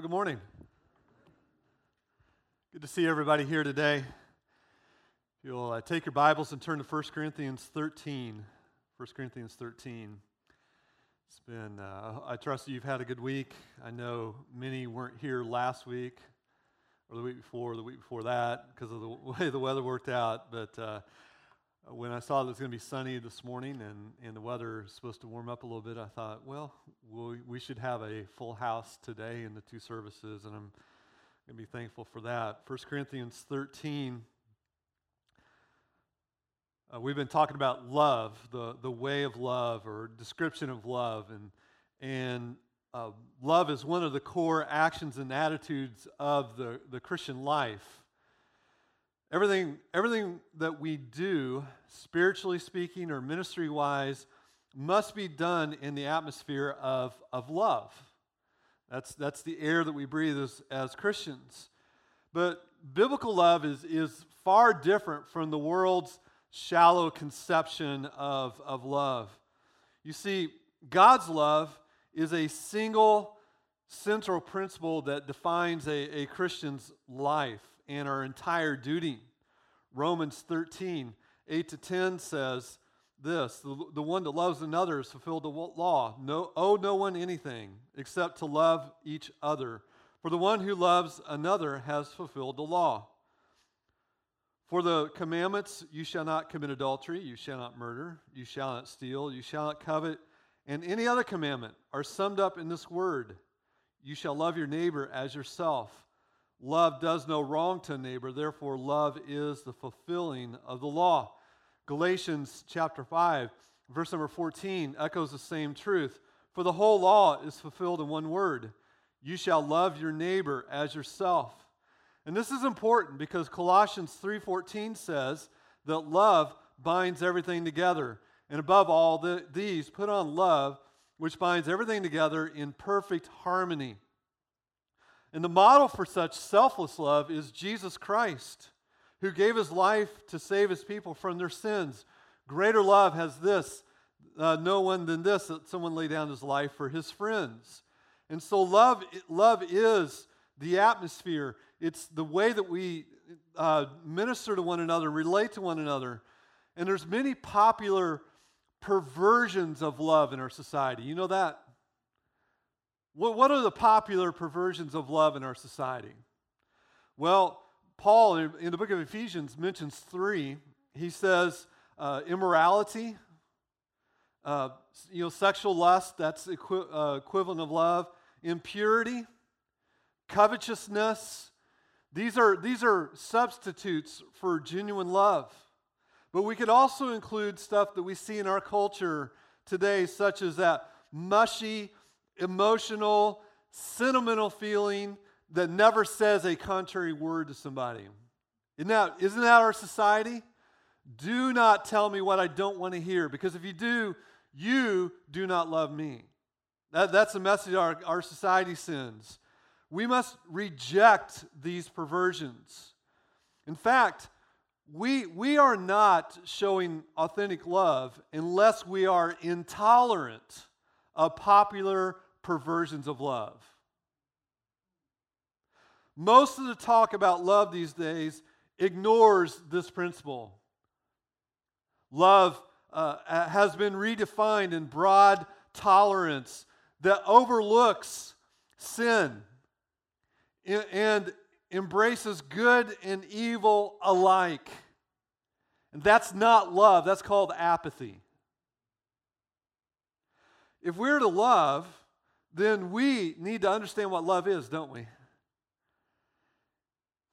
Well, good morning. Good to see everybody here today. If you'll uh, take your Bibles and turn to 1 Corinthians 13. 1 Corinthians 13. It's been, uh, I trust you've had a good week. I know many weren't here last week or the week before, or the week before that, because of the way the weather worked out. But uh, when I saw that it was going to be sunny this morning and, and the weather is supposed to warm up a little bit, I thought, well, we, we should have a full house today in the two services, and I'm going to be thankful for that. 1 Corinthians 13. Uh, we've been talking about love, the, the way of love or description of love. And, and uh, love is one of the core actions and attitudes of the, the Christian life. Everything, everything that we do, spiritually speaking or ministry wise, must be done in the atmosphere of, of love. That's, that's the air that we breathe as, as Christians. But biblical love is, is far different from the world's shallow conception of, of love. You see, God's love is a single central principle that defines a, a Christian's life and our entire duty. Romans 13, 8 to 10 says this the, the one that loves another has fulfilled the law. No, owe no one anything except to love each other. For the one who loves another has fulfilled the law. For the commandments, you shall not commit adultery, you shall not murder, you shall not steal, you shall not covet, and any other commandment are summed up in this word You shall love your neighbor as yourself. Love does no wrong to neighbor, therefore, love is the fulfilling of the law. Galatians chapter 5, verse number 14 echoes the same truth. For the whole law is fulfilled in one word You shall love your neighbor as yourself. And this is important because Colossians 3:14 says that love binds everything together. And above all the, these, put on love, which binds everything together in perfect harmony. And the model for such selfless love is Jesus Christ, who gave his life to save his people from their sins. Greater love has this uh, no one than this that someone lay down his life for his friends. And so love, love is the atmosphere. It's the way that we uh, minister to one another, relate to one another. And there's many popular perversions of love in our society. You know that? What, what are the popular perversions of love in our society? Well, Paul in the book of Ephesians mentions three. He says uh, immorality, uh, you know, sexual lust, that's equi- uh, equivalent of love, impurity, covetousness. These are, these are substitutes for genuine love. But we could also include stuff that we see in our culture today, such as that mushy, emotional, sentimental feeling that never says a contrary word to somebody. Isn't that, isn't that our society? Do not tell me what I don't want to hear, because if you do, you do not love me. That, that's the message our, our society sends. We must reject these perversions. In fact, we, we are not showing authentic love unless we are intolerant of popular perversions of love. Most of the talk about love these days ignores this principle. Love uh, has been redefined in broad tolerance that overlooks sin and embraces good and evil alike. And that's not love, that's called apathy. If we're to love, then we need to understand what love is, don't we?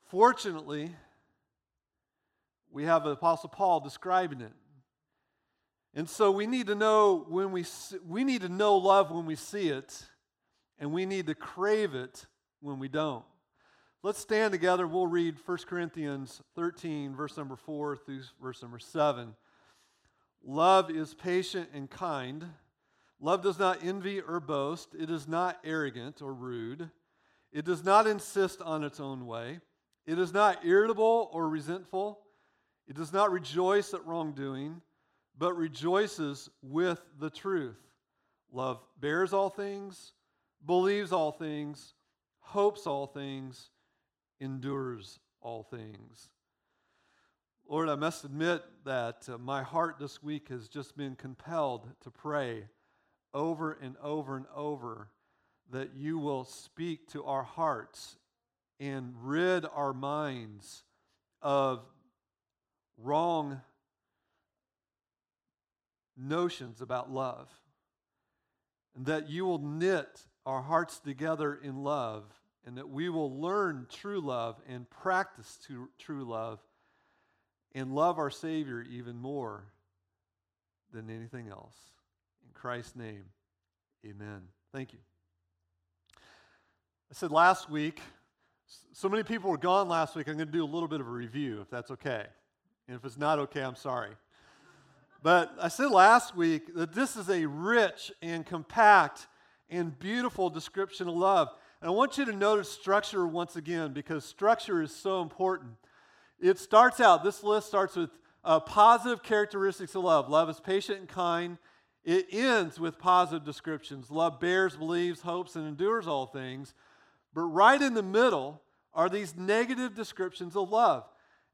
Fortunately, we have the Apostle Paul describing it. And so we need to know when we we need to know love when we see it, and we need to crave it when we don't. Let's stand together. We'll read 1 Corinthians 13, verse number 4 through verse number 7. Love is patient and kind. Love does not envy or boast. It is not arrogant or rude. It does not insist on its own way. It is not irritable or resentful. It does not rejoice at wrongdoing, but rejoices with the truth. Love bears all things, believes all things hopes all things, endures all things. Lord, I must admit that uh, my heart this week has just been compelled to pray over and over and over that you will speak to our hearts and rid our minds of wrong notions about love. And that you will knit our hearts together in love, and that we will learn true love and practice true love and love our Savior even more than anything else. Christ's name, amen. Thank you. I said last week, so many people were gone last week, I'm going to do a little bit of a review, if that's okay. And if it's not okay, I'm sorry. But I said last week that this is a rich and compact and beautiful description of love. And I want you to notice structure once again because structure is so important. It starts out, this list starts with uh, positive characteristics of love. Love is patient and kind. It ends with positive descriptions. Love bears, believes, hopes, and endures all things. But right in the middle are these negative descriptions of love.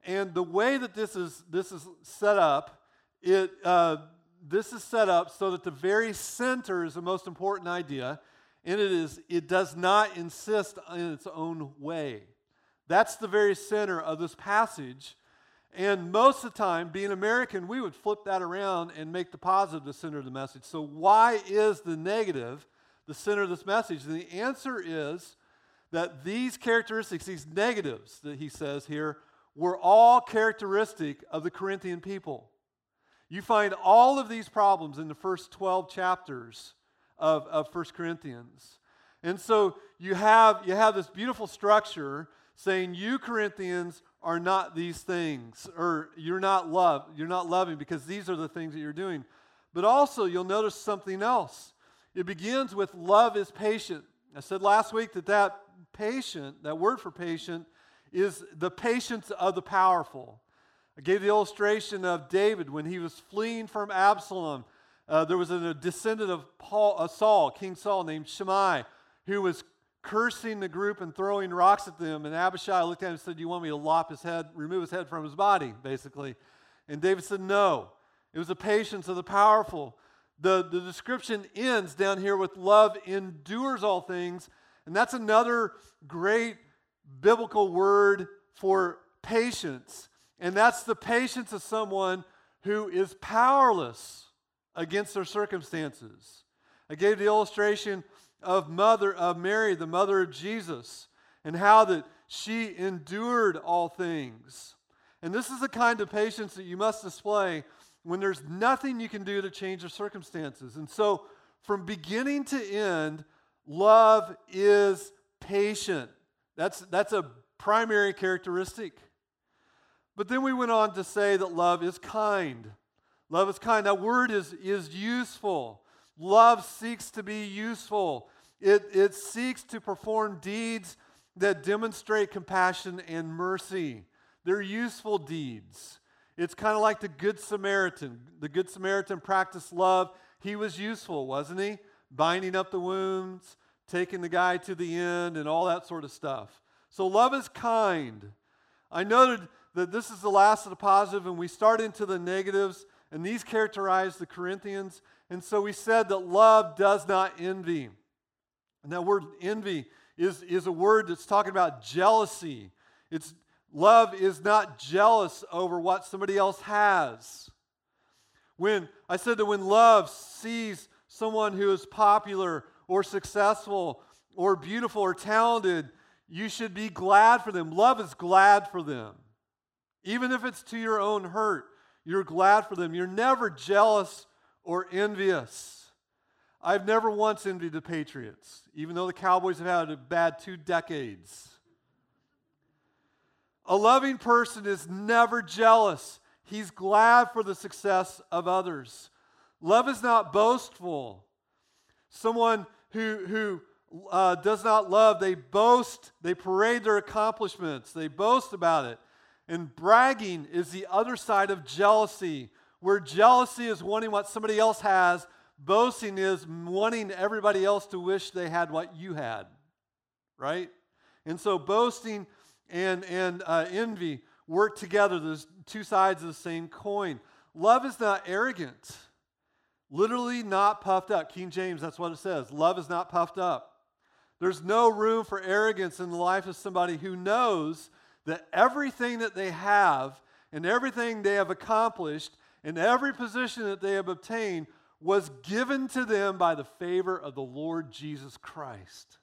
And the way that this is, this is set up, it, uh, this is set up so that the very center is the most important idea, and it is it does not insist in its own way. That's the very center of this passage. And most of the time, being American, we would flip that around and make the positive the center of the message. So, why is the negative the center of this message? And the answer is that these characteristics, these negatives that he says here, were all characteristic of the Corinthian people. You find all of these problems in the first 12 chapters of, of 1 Corinthians. And so you have, you have this beautiful structure saying, You Corinthians are not these things, or you're not love, you're not loving because these are the things that you're doing. But also, you'll notice something else. It begins with love is patient. I said last week that that patient, that word for patient, is the patience of the powerful. I gave the illustration of David when he was fleeing from Absalom. Uh, there was a descendant of Paul, uh, Saul, King Saul, named Shimei, who was cursing the group and throwing rocks at them. And Abishai looked at him and said, Do you want me to lop his head, remove his head from his body, basically? And David said, No. It was the patience of the powerful. The, the description ends down here with love endures all things. And that's another great biblical word for patience. And that's the patience of someone who is powerless against their circumstances. I gave the illustration of mother of Mary, the mother of Jesus, and how that she endured all things. And this is the kind of patience that you must display when there's nothing you can do to change the circumstances. And so, from beginning to end, love is patient. That's, that's a primary characteristic. But then we went on to say that love is kind. Love is kind. That word is, is useful. Love seeks to be useful. It, it seeks to perform deeds that demonstrate compassion and mercy. They're useful deeds. It's kind of like the Good Samaritan. The Good Samaritan practiced love. He was useful, wasn't he? Binding up the wounds, taking the guy to the end, and all that sort of stuff. So, love is kind. I noted that this is the last of the positive, and we start into the negatives, and these characterize the Corinthians. And so we said that love does not envy. And that word envy is, is a word that's talking about jealousy. It's love is not jealous over what somebody else has. When I said that when love sees someone who is popular or successful or beautiful or talented, you should be glad for them. Love is glad for them. Even if it's to your own hurt, you're glad for them. You're never jealous or envious. I've never once envied the Patriots, even though the Cowboys have had a bad two decades. A loving person is never jealous. He's glad for the success of others. Love is not boastful. Someone who, who uh, does not love, they boast, they parade their accomplishments, they boast about it. And bragging is the other side of jealousy, where jealousy is wanting what somebody else has Boasting is wanting everybody else to wish they had what you had, right? And so boasting and, and uh, envy work together. There's two sides of the same coin. Love is not arrogant, literally not puffed up. King James, that's what it says. Love is not puffed up. There's no room for arrogance in the life of somebody who knows that everything that they have and everything they have accomplished and every position that they have obtained was given to them by the favor of the Lord Jesus Christ.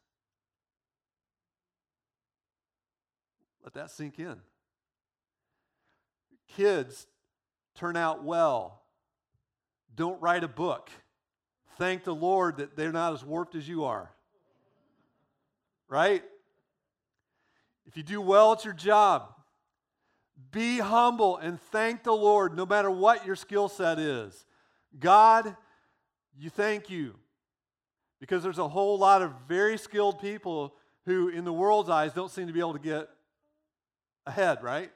Let that sink in. Kids turn out well. Don't write a book. Thank the Lord that they're not as warped as you are. Right? If you do well at your job, be humble and thank the Lord no matter what your skill set is. God, you thank you. Because there's a whole lot of very skilled people who, in the world's eyes, don't seem to be able to get ahead, right?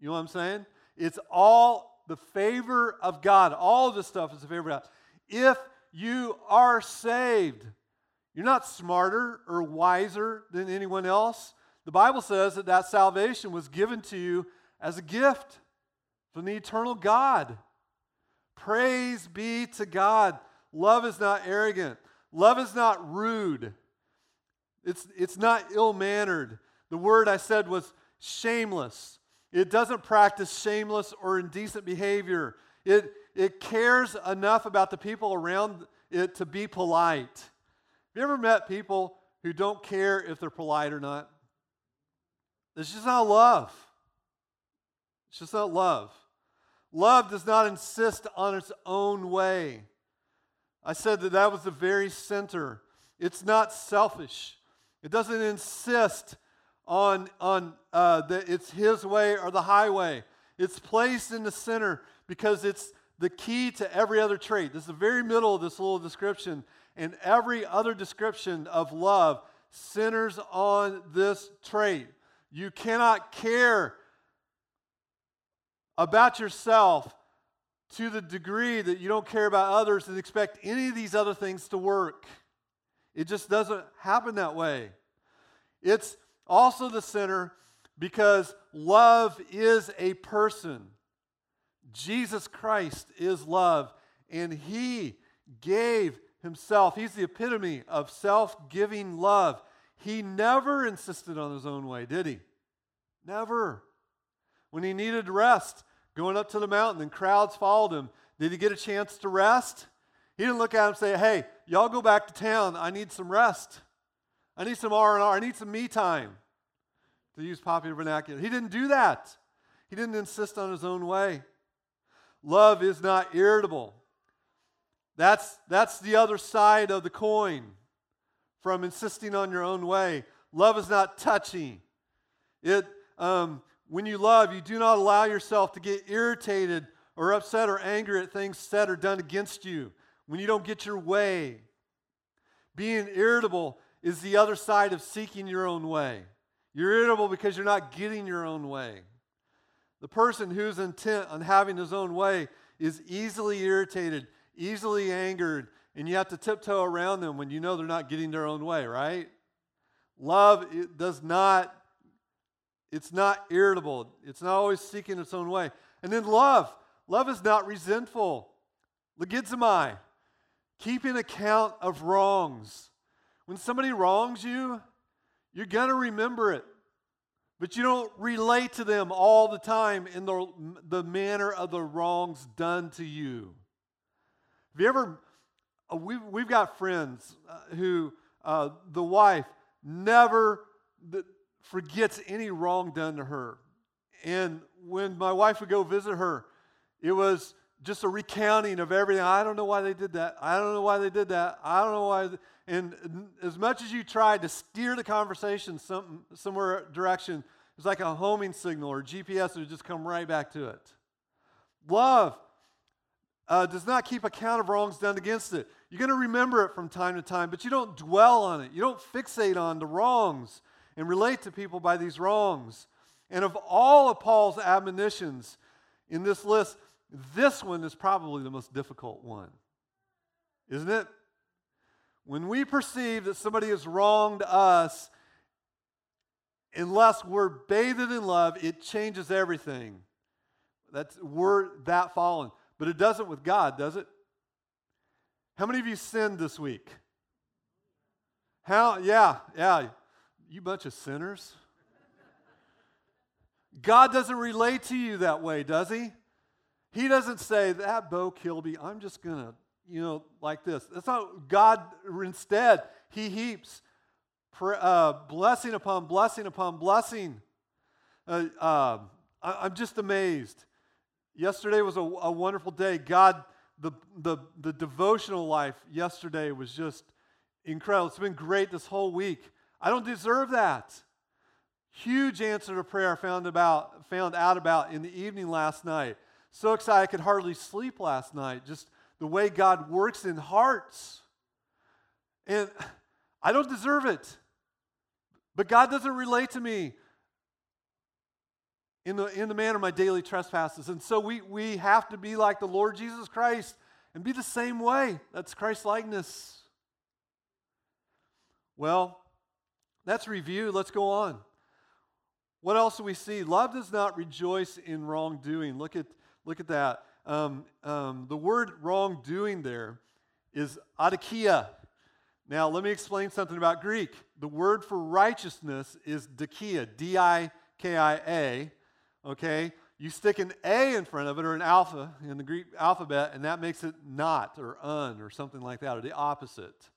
You know what I'm saying? It's all the favor of God. All of this stuff is the favor of God. If you are saved, you're not smarter or wiser than anyone else. The Bible says that that salvation was given to you as a gift from the eternal God. Praise be to God. Love is not arrogant. Love is not rude. It's, it's not ill mannered. The word I said was shameless. It doesn't practice shameless or indecent behavior. It, it cares enough about the people around it to be polite. Have you ever met people who don't care if they're polite or not? It's just not love. It's just not love. Love does not insist on its own way. I said that that was the very center. It's not selfish. It doesn't insist on, on uh, that it's his way or the highway. It's placed in the center because it's the key to every other trait. This is the very middle of this little description. And every other description of love centers on this trait. You cannot care about yourself to the degree that you don't care about others and expect any of these other things to work. It just doesn't happen that way. It's also the center because love is a person. Jesus Christ is love, and He gave Himself. He's the epitome of self giving love. He never insisted on his own way, did he? Never. When he needed rest, going up to the mountain and crowds followed him, did he get a chance to rest? He didn't look at him and say, "Hey, y'all go back to town. I need some rest. I need some R&R. I need some me time." To use popular vernacular. He didn't do that. He didn't insist on his own way. Love is not irritable. That's, that's the other side of the coin from insisting on your own way. Love is not touchy. It, um, when you love, you do not allow yourself to get irritated or upset or angry at things said or done against you when you don't get your way. Being irritable is the other side of seeking your own way. You're irritable because you're not getting your own way. The person who's intent on having his own way is easily irritated, easily angered, and you have to tiptoe around them when you know they're not getting their own way, right? Love does not, it's not irritable. It's not always seeking its own way. And then love. Love is not resentful. Logizomai, keeping account of wrongs. When somebody wrongs you, you're going to remember it. But you don't relate to them all the time in the, the manner of the wrongs done to you. Have you ever uh, we've, we've got friends uh, who uh, the wife never forgets any wrong done to her. And when my wife would go visit her, it was just a recounting of everything. I don't know why they did that. I don't know why they did that. I don't know why. And as much as you tried to steer the conversation some, somewhere direction, it's like a homing signal or GPS would just come right back to it. Love uh, does not keep account of wrongs done against it. You're going to remember it from time to time, but you don't dwell on it. You don't fixate on the wrongs and relate to people by these wrongs. And of all of Paul's admonitions in this list, this one is probably the most difficult one, isn't it? When we perceive that somebody has wronged us, unless we're bathed in love, it changes everything. That's we're that fallen. But it doesn't with God, does it? How many of you sinned this week? How yeah, yeah. You bunch of sinners. God doesn't relate to you that way, does he? He doesn't say, That Bo Kilby, I'm just going to, you know, like this. That's not God. Instead, he heaps uh, blessing upon blessing upon blessing. Uh, uh, I, am just amazed. Yesterday was a, a wonderful day. God, the, the, the devotional life yesterday was just incredible. It's been great this whole week. I don't deserve that. Huge answer to prayer found about found out about in the evening last night. So excited I could hardly sleep last night. Just the way God works in hearts. And I don't deserve it. But God doesn't relate to me in the, in the manner of my daily trespasses. And so we, we have to be like the Lord Jesus Christ and be the same way. That's Christ likeness. Well, that's review. Let's go on. What else do we see? Love does not rejoice in wrongdoing. Look at, look at that. Um, um, the word wrongdoing there is adikia. Now, let me explain something about Greek. The word for righteousness is dikia, D I K I A. Okay? You stick an A in front of it or an alpha in the Greek alphabet, and that makes it not or un or something like that, or the opposite.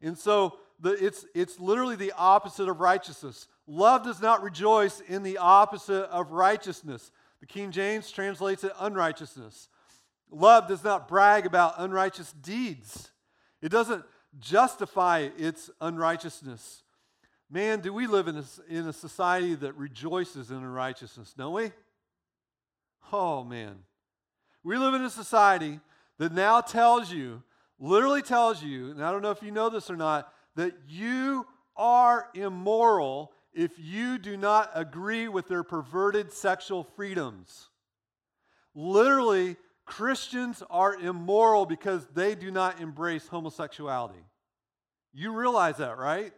And so the, it's, it's literally the opposite of righteousness. Love does not rejoice in the opposite of righteousness. The King James translates it unrighteousness. Love does not brag about unrighteous deeds. It doesn't justify its unrighteousness. Man, do we live in a, in a society that rejoices in unrighteousness, don't we? Oh, man. We live in a society that now tells you, literally tells you, and I don't know if you know this or not, that you are immoral if you do not agree with their perverted sexual freedoms. Literally, Christians are immoral because they do not embrace homosexuality. You realize that, right?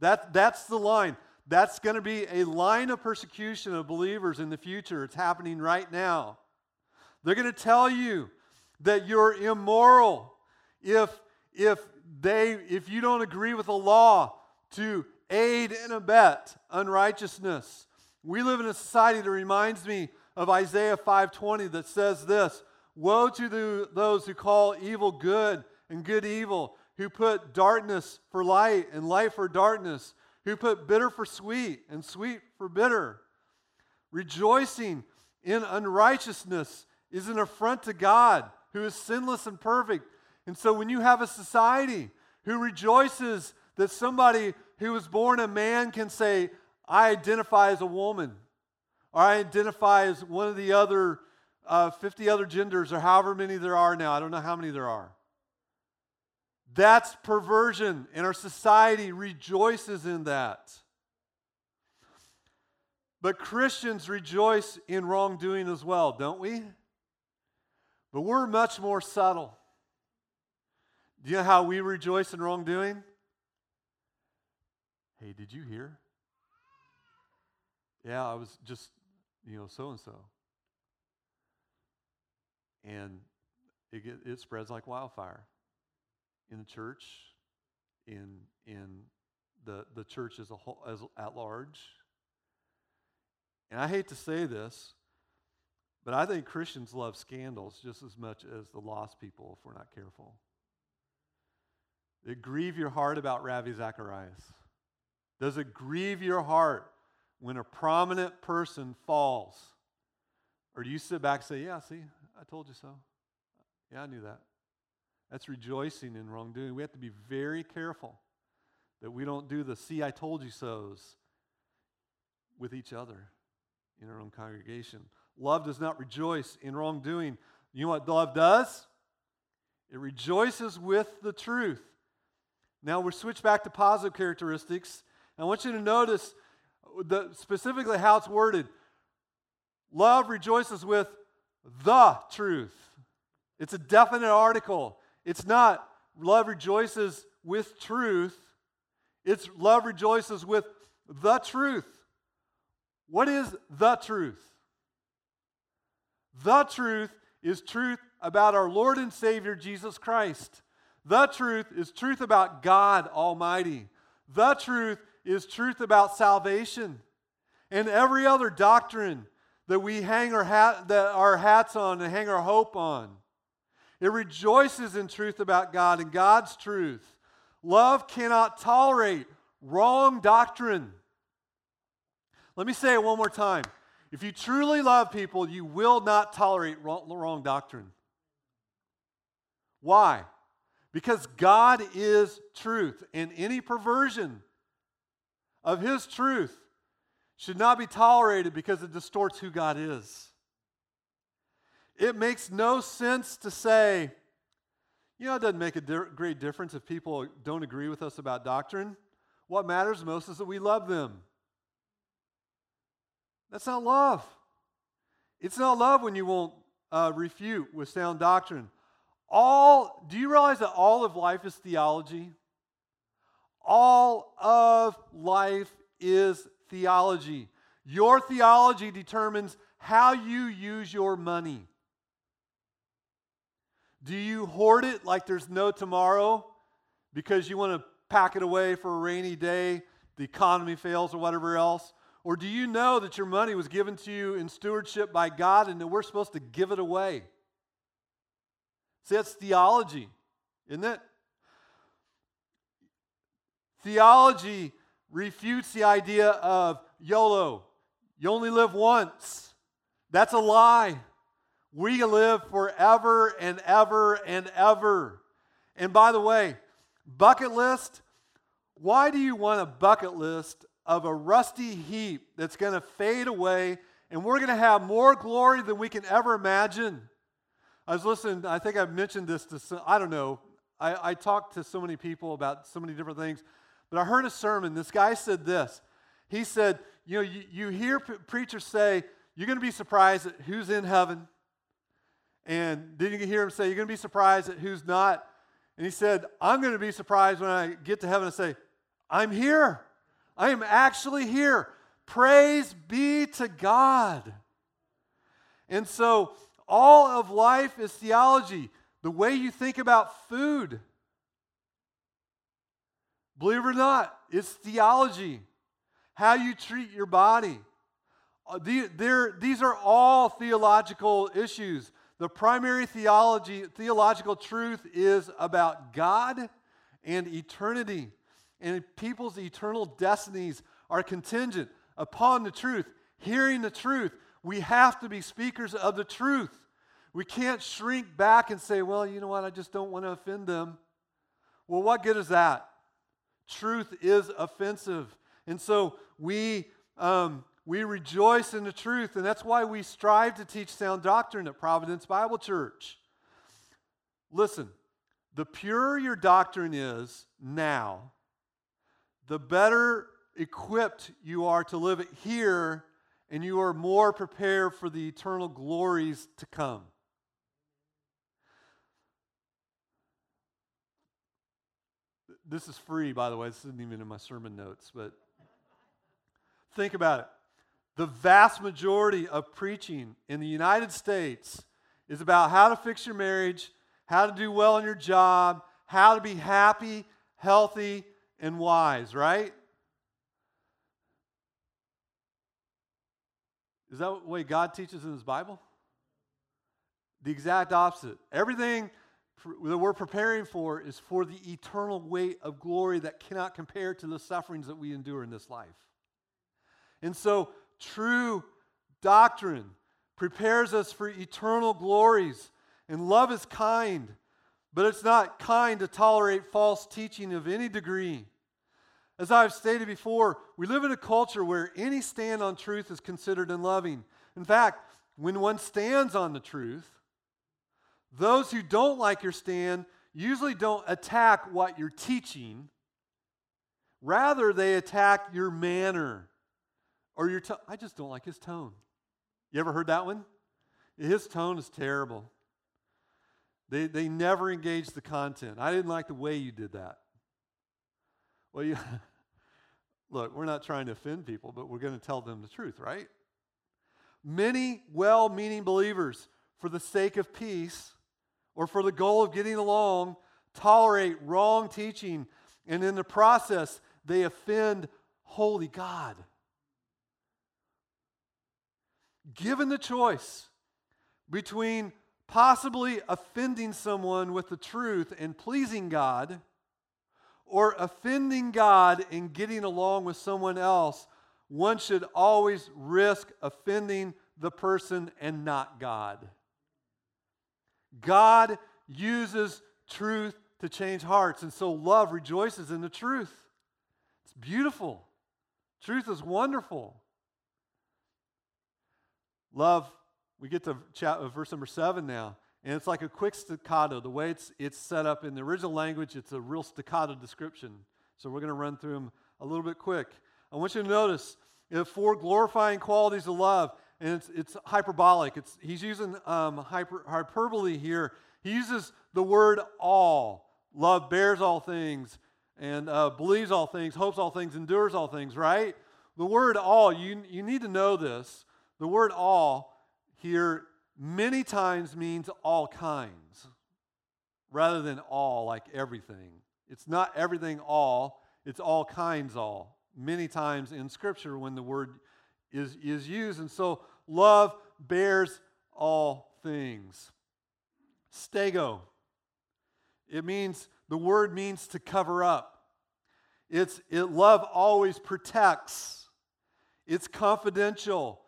That, that's the line. That's going to be a line of persecution of believers in the future. It's happening right now. They're going to tell you that you're immoral if, if, they, if you don't agree with the law to aid and abet unrighteousness. We live in a society that reminds me of Isaiah 5:20 that says this, "Woe to the, those who call evil good and good evil, who put darkness for light and light for darkness, who put bitter for sweet and sweet for bitter." Rejoicing in unrighteousness is an affront to God, who is sinless and perfect. And so when you have a society who rejoices that somebody who was born a man can say, I identify as a woman, or I identify as one of the other uh, 50 other genders, or however many there are now. I don't know how many there are. That's perversion, and our society rejoices in that. But Christians rejoice in wrongdoing as well, don't we? But we're much more subtle. Do you know how we rejoice in wrongdoing? Hey, did you hear? Yeah, I was just, you know, so and so. And it, get, it spreads like wildfire in the church, in, in the, the church as a whole, as at large. And I hate to say this, but I think Christians love scandals just as much as the lost people if we're not careful. It grieve your heart about Ravi Zacharias. Does it grieve your heart when a prominent person falls? Or do you sit back and say, Yeah, see, I told you so. Yeah, I knew that. That's rejoicing in wrongdoing. We have to be very careful that we don't do the see, I told you so's with each other in our own congregation. Love does not rejoice in wrongdoing. You know what love does? It rejoices with the truth. Now we're switched back to positive characteristics I want you to notice the, specifically how it's worded. Love rejoices with the truth. It's a definite article. It's not love rejoices with truth. It's love rejoices with the truth. What is the truth? The truth is truth about our Lord and Savior Jesus Christ. The truth is truth about God Almighty. The truth is truth about salvation. And every other doctrine that we hang our, hat, that our hats on and hang our hope on. It rejoices in truth about God and God's truth. Love cannot tolerate wrong doctrine. Let me say it one more time. If you truly love people, you will not tolerate wrong, wrong doctrine. Why? Because God is truth, and any perversion of His truth should not be tolerated because it distorts who God is. It makes no sense to say, you know, it doesn't make a di- great difference if people don't agree with us about doctrine. What matters most is that we love them. That's not love. It's not love when you won't uh, refute with sound doctrine. All, do you realize that all of life is theology? All of life is theology. Your theology determines how you use your money. Do you hoard it like there's no tomorrow because you want to pack it away for a rainy day, the economy fails, or whatever else? Or do you know that your money was given to you in stewardship by God and that we're supposed to give it away? See, that's theology, isn't it? Theology refutes the idea of YOLO, you only live once. That's a lie. We live forever and ever and ever. And by the way, bucket list, why do you want a bucket list of a rusty heap that's going to fade away and we're going to have more glory than we can ever imagine? I was listening, I think I've mentioned this to, some, I don't know, I, I talked to so many people about so many different things, but I heard a sermon. This guy said this. He said, You know, you, you hear p- preachers say, you're going to be surprised at who's in heaven. And then you hear him say, You're going to be surprised at who's not? And he said, I'm going to be surprised when I get to heaven and say, I'm here. I am actually here. Praise be to God. And so all of life is theology. The way you think about food, believe it or not, it's theology. How you treat your body. Uh, these are all theological issues. The primary theology, theological truth is about God and eternity. And people's eternal destinies are contingent upon the truth, hearing the truth. We have to be speakers of the truth. We can't shrink back and say, well, you know what, I just don't want to offend them. Well, what good is that? Truth is offensive. And so we, um, we rejoice in the truth, and that's why we strive to teach sound doctrine at Providence Bible Church. Listen, the purer your doctrine is now, the better equipped you are to live it here, and you are more prepared for the eternal glories to come. This is free, by the way. This isn't even in my sermon notes, but think about it. The vast majority of preaching in the United States is about how to fix your marriage, how to do well in your job, how to be happy, healthy, and wise, right? Is that the way God teaches in His Bible? The exact opposite. Everything that we're preparing for is for the eternal weight of glory that cannot compare to the sufferings that we endure in this life. And so, true doctrine prepares us for eternal glories. And love is kind, but it's not kind to tolerate false teaching of any degree. As I've stated before, we live in a culture where any stand on truth is considered unloving. In fact, when one stands on the truth, those who don't like your stand usually don't attack what you're teaching. Rather, they attack your manner or your tone. I just don't like his tone. You ever heard that one? His tone is terrible. They, they never engage the content. I didn't like the way you did that. Well, you, look, we're not trying to offend people, but we're going to tell them the truth, right? Many well meaning believers, for the sake of peace or for the goal of getting along, tolerate wrong teaching, and in the process, they offend holy God. Given the choice between possibly offending someone with the truth and pleasing God, or offending God and getting along with someone else, one should always risk offending the person and not God. God uses truth to change hearts, and so love rejoices in the truth. It's beautiful. Truth is wonderful. Love, we get to uh, verse number seven now, and it's like a quick staccato. The way it's, it's set up in the original language, it's a real staccato description. So we're going to run through them a little bit quick. I want you to notice the four glorifying qualities of love, and it's, it's hyperbolic. It's, he's using um, hyper, hyperbole here. He uses the word all. Love bears all things and uh, believes all things, hopes all things, endures all things, right? The word all, you, you need to know this. The word all here many times means all kinds rather than all, like everything. It's not everything all, it's all kinds all. Many times in Scripture when the word is, is used. And so love bears all things. Stego. It means, the word means to cover up. It's, it, love always protects. It's confidential.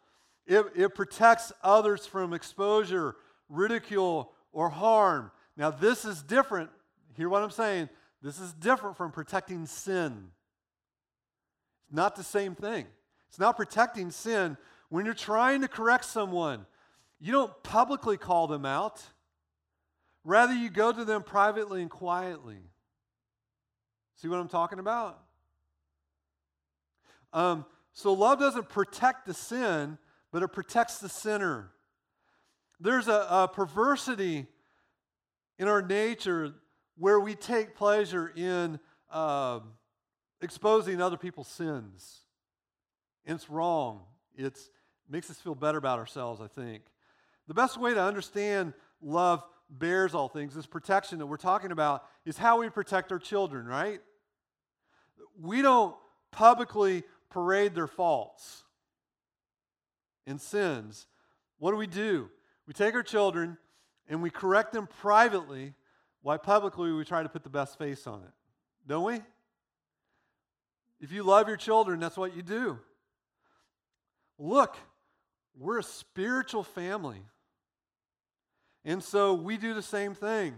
It, it protects others from exposure, ridicule, or harm. Now, this is different. Hear what I'm saying? This is different from protecting sin. It's not the same thing. It's not protecting sin. When you're trying to correct someone, you don't publicly call them out. Rather, you go to them privately and quietly. See what I'm talking about? Um, so, love doesn't protect the sin, but it protects the sinner. There's a, a perversity in our nature where we take pleasure in uh, exposing other people's sins. And it's wrong. It makes us feel better about ourselves, I think. The best way to understand love bears all things, this protection that we're talking about, is how we protect our children, right? We don't publicly parade their faults and sins. What do we do? We take our children and we correct them privately, while publicly we try to put the best face on it. Don't we? If you love your children, that's what you do. Look, we're a spiritual family. And so we do the same thing.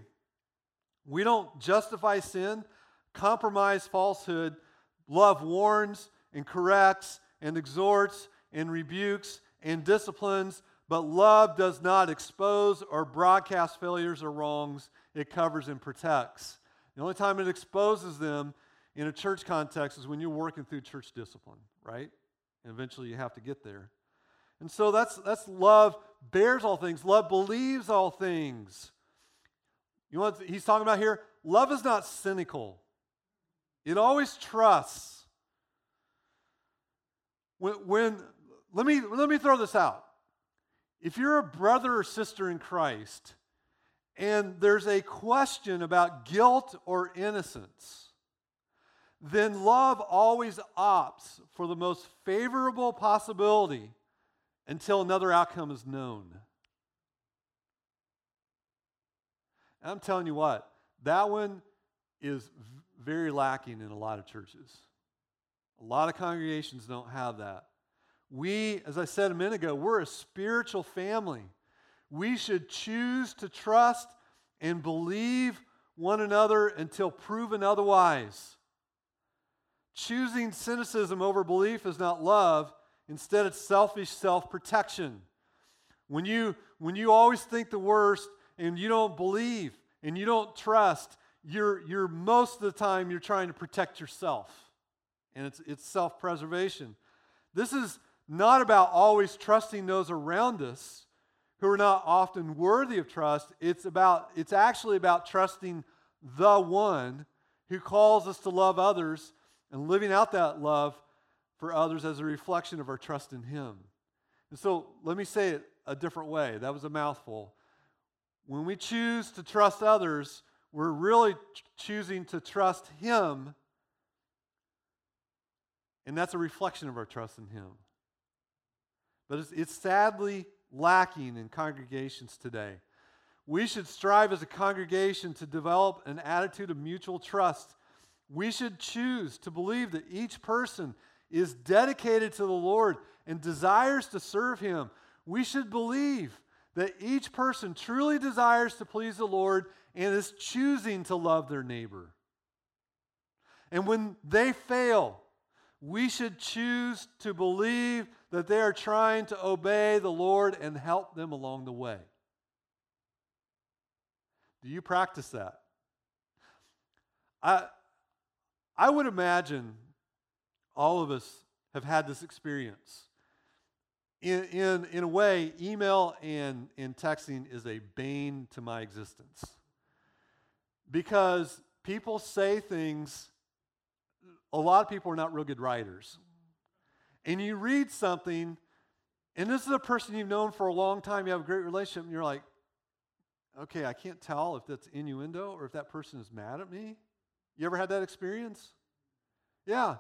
We don't justify sin, compromise falsehood. Love warns and corrects and exhorts and rebukes and disciplines, but love does not expose or broadcast failures or wrongs. It covers and protects. The only time it exposes them in a church context is when you're working through church discipline, right? And eventually you have to get there. And so that's, that's love bears all things, love believes all things. You know what he's talking about here? Love is not cynical, it always trusts. When, when let, me, let me throw this out. If you're a brother or sister in Christ and there's a question about guilt or innocence, then love always opts for the most favorable possibility until another outcome is known. And I'm telling you what, that one is very lacking in a lot of churches. A lot of congregations don't have that. We, as I said a minute ago, we're a spiritual family. We should choose to trust and believe one another until proven otherwise. Choosing cynicism over belief is not love, Instead, it's selfish self protection. When you, when you always think the worst and you don't believe and you don't trust, you're, you're most of the time you're trying to protect yourself. And it's, it's self preservation. This is not about always trusting those around us who are not often worthy of trust. It's, about, it's actually about trusting the one who calls us to love others and living out that love for others as a reflection of our trust in Him. And so let me say it a different way. That was a mouthful. When we choose to trust others, we're really choosing to trust Him, and that's a reflection of our trust in Him. But it's, it's sadly lacking in congregations today. We should strive as a congregation to develop an attitude of mutual trust. We should choose to believe that each person is dedicated to the Lord and desires to serve Him. We should believe that each person truly desires to please the Lord and is choosing to love their neighbor. And when they fail, we should choose to believe that they are trying to obey the Lord and help them along the way. Do you practice that? I, I would imagine all of us have had this experience. In, in, in a way, email and, and texting is a bane to my existence. Because people say things, a lot of people are not real good writers. And you read something, and this is a person you've known for a long time, you have a great relationship, and you're like, okay, I can't tell if that's innuendo or if that person is mad at me. You ever had that experience? Yeah.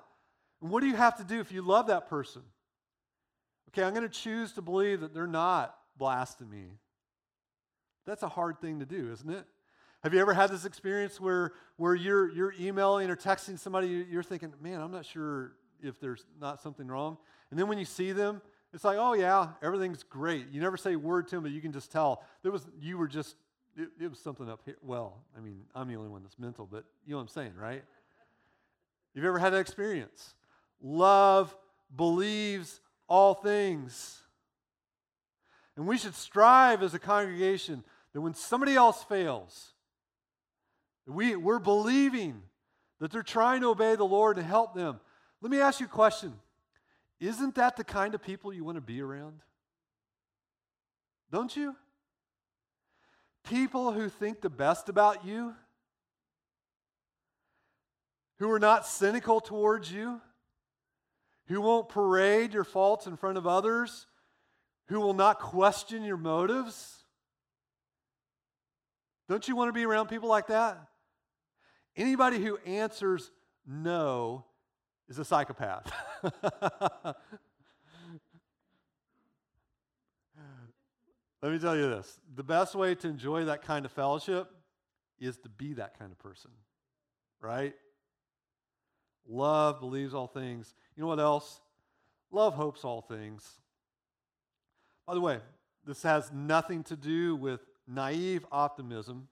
And what do you have to do if you love that person? Okay, I'm going to choose to believe that they're not blasting me. That's a hard thing to do, isn't it? Have you ever had this experience where, where you're, you're emailing or texting somebody, you're thinking, man, I'm not sure if there's not something wrong? And then when you see them, it's like, oh, yeah, everything's great. You never say a word to them, but you can just tell. There was, you were just it, it was something up here. Well, I mean, I'm the only one that's mental, but you know what I'm saying, right? You've ever had that experience? Love believes all things. And we should strive as a congregation that when somebody else fails, we, we're believing that they're trying to obey the Lord and help them. Let me ask you a question. Isn't that the kind of people you want to be around? Don't you? people who think the best about you, who are not cynical towards you, who won't parade your faults in front of others, who will not question your motives. Don't you want to be around people like that? Anybody who answers no is a psychopath. Let me tell you this the best way to enjoy that kind of fellowship is to be that kind of person, right? Love believes all things. You know what else? Love hopes all things. By the way, this has nothing to do with naive optimism.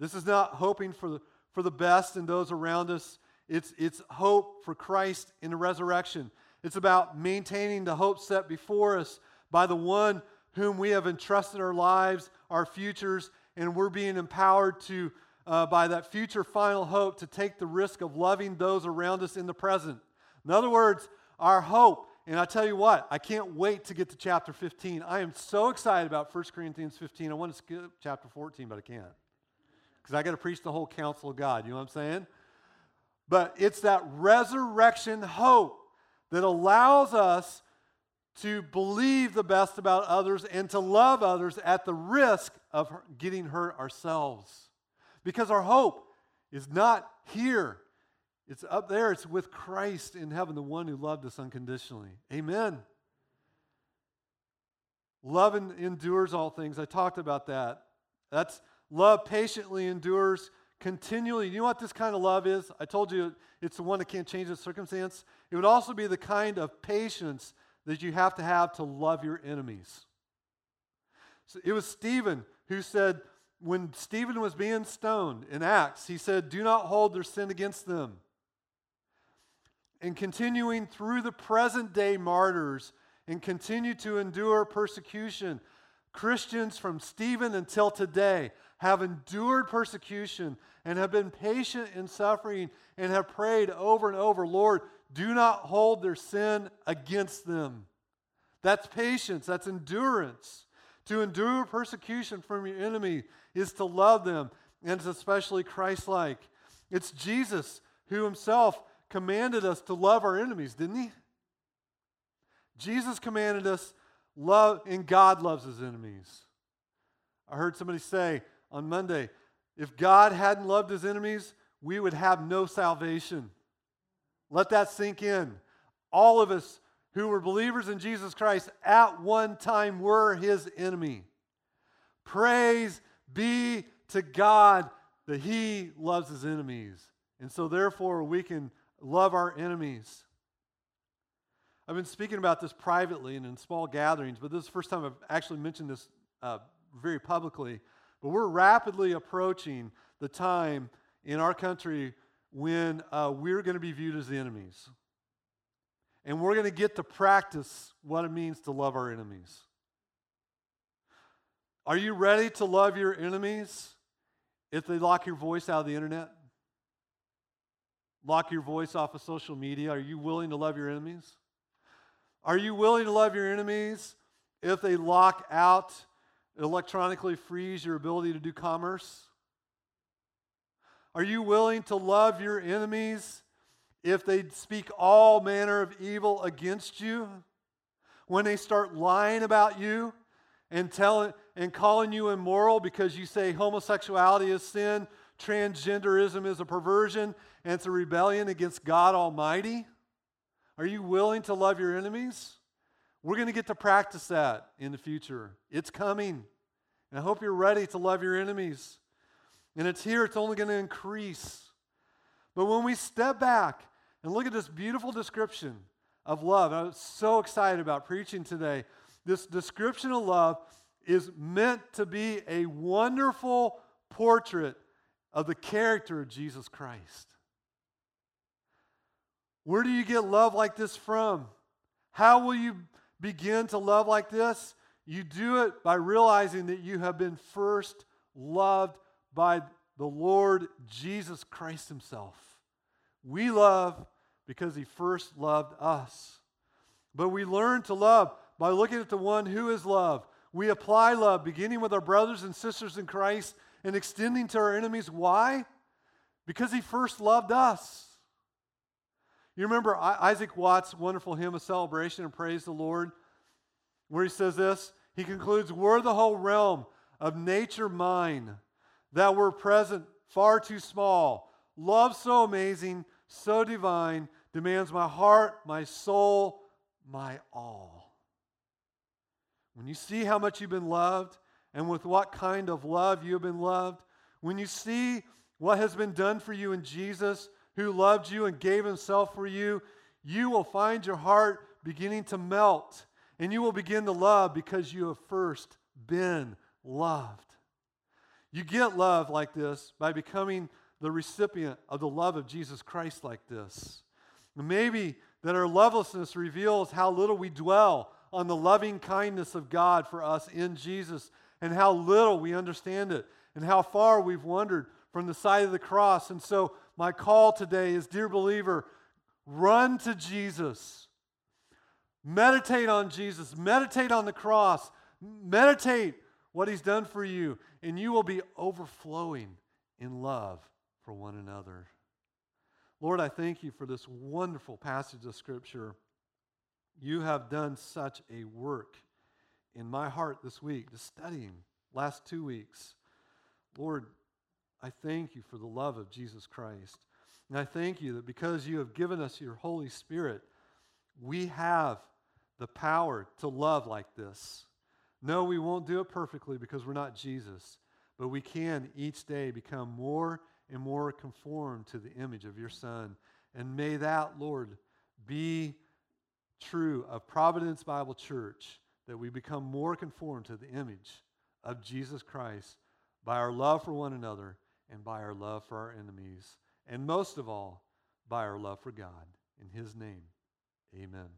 This is not hoping for the, for the best in those around us. It's, it's hope for Christ in the resurrection. It's about maintaining the hope set before us by the one whom we have entrusted our lives, our futures, and we're being empowered to, uh, by that future final hope, to take the risk of loving those around us in the present. In other words, our hope, and I tell you what, I can't wait to get to chapter 15. I am so excited about 1 Corinthians 15. I want to skip chapter 14, but I can't. Because I got to preach the whole counsel of God. You know what I'm saying? But it's that resurrection hope that allows us to believe the best about others and to love others at the risk of getting hurt ourselves. Because our hope is not here, it's up there. It's with Christ in heaven, the one who loved us unconditionally. Amen. Love endures all things. I talked about that. That's love patiently endures continually. You know what this kind of love is? I told you it's the one that can't change the circumstance. It would also be the kind of patience that you have to have to love your enemies. So it was Stephen who said, when Stephen was being stoned in Acts, he said, Do not hold their sin against them. And continuing through the present day martyrs and continue to endure persecution, Christians from Stephen until today have endured persecution and have been patient in suffering and have prayed over and over, Lord, do not hold their sin against them. That's patience, that's endurance. To endure persecution from your enemy is to love them, and it's especially Christ like. It's Jesus who himself commanded us to love our enemies, didn't he? Jesus commanded us love, and God loves his enemies. I heard somebody say on Monday, if God hadn't loved his enemies, we would have no salvation. Let that sink in. All of us who were believers in Jesus Christ at one time were his enemy. Praise be to God that he loves his enemies. And so, therefore, we can love our enemies. I've been speaking about this privately and in small gatherings, but this is the first time I've actually mentioned this uh, very publicly. But we're rapidly approaching the time in our country when uh, we're going to be viewed as the enemies. And we're going to get to practice what it means to love our enemies. Are you ready to love your enemies if they lock your voice out of the internet? Lock your voice off of social media? Are you willing to love your enemies? Are you willing to love your enemies if they lock out, electronically freeze your ability to do commerce? Are you willing to love your enemies if they speak all manner of evil against you? When they start lying about you and telling and calling you immoral because you say homosexuality is sin, transgenderism is a perversion, and it's a rebellion against God Almighty? Are you willing to love your enemies? We're going to get to practice that in the future. It's coming. And I hope you're ready to love your enemies. And it's here, it's only going to increase. But when we step back and look at this beautiful description of love, I was so excited about preaching today. This description of love is meant to be a wonderful portrait of the character of Jesus Christ. Where do you get love like this from? How will you begin to love like this? You do it by realizing that you have been first loved by the Lord Jesus Christ Himself. We love because He first loved us. But we learn to love by looking at the one who is love. We apply love, beginning with our brothers and sisters in Christ and extending to our enemies. Why? Because He first loved us. You remember Isaac Watts' wonderful hymn of celebration and praise the Lord, where he says this? He concludes, Were the whole realm of nature mine, that were present far too small. Love so amazing, so divine, demands my heart, my soul, my all. When you see how much you've been loved and with what kind of love you have been loved, when you see what has been done for you in Jesus, who loved you and gave himself for you, you will find your heart beginning to melt and you will begin to love because you have first been loved. You get love like this by becoming the recipient of the love of Jesus Christ like this. Maybe that our lovelessness reveals how little we dwell on the loving kindness of God for us in Jesus and how little we understand it and how far we've wandered from the side of the cross. And so, my call today is Dear believer, run to Jesus. Meditate on Jesus. Meditate on the cross. Meditate what he's done for you, and you will be overflowing in love for one another. Lord, I thank you for this wonderful passage of Scripture. You have done such a work in my heart this week, just studying last two weeks. Lord, I thank you for the love of Jesus Christ. And I thank you that because you have given us your Holy Spirit, we have the power to love like this. No, we won't do it perfectly because we're not Jesus, but we can each day become more and more conformed to the image of your Son. And may that, Lord, be true of Providence Bible Church, that we become more conformed to the image of Jesus Christ by our love for one another and by our love for our enemies, and most of all, by our love for God. In His name, amen.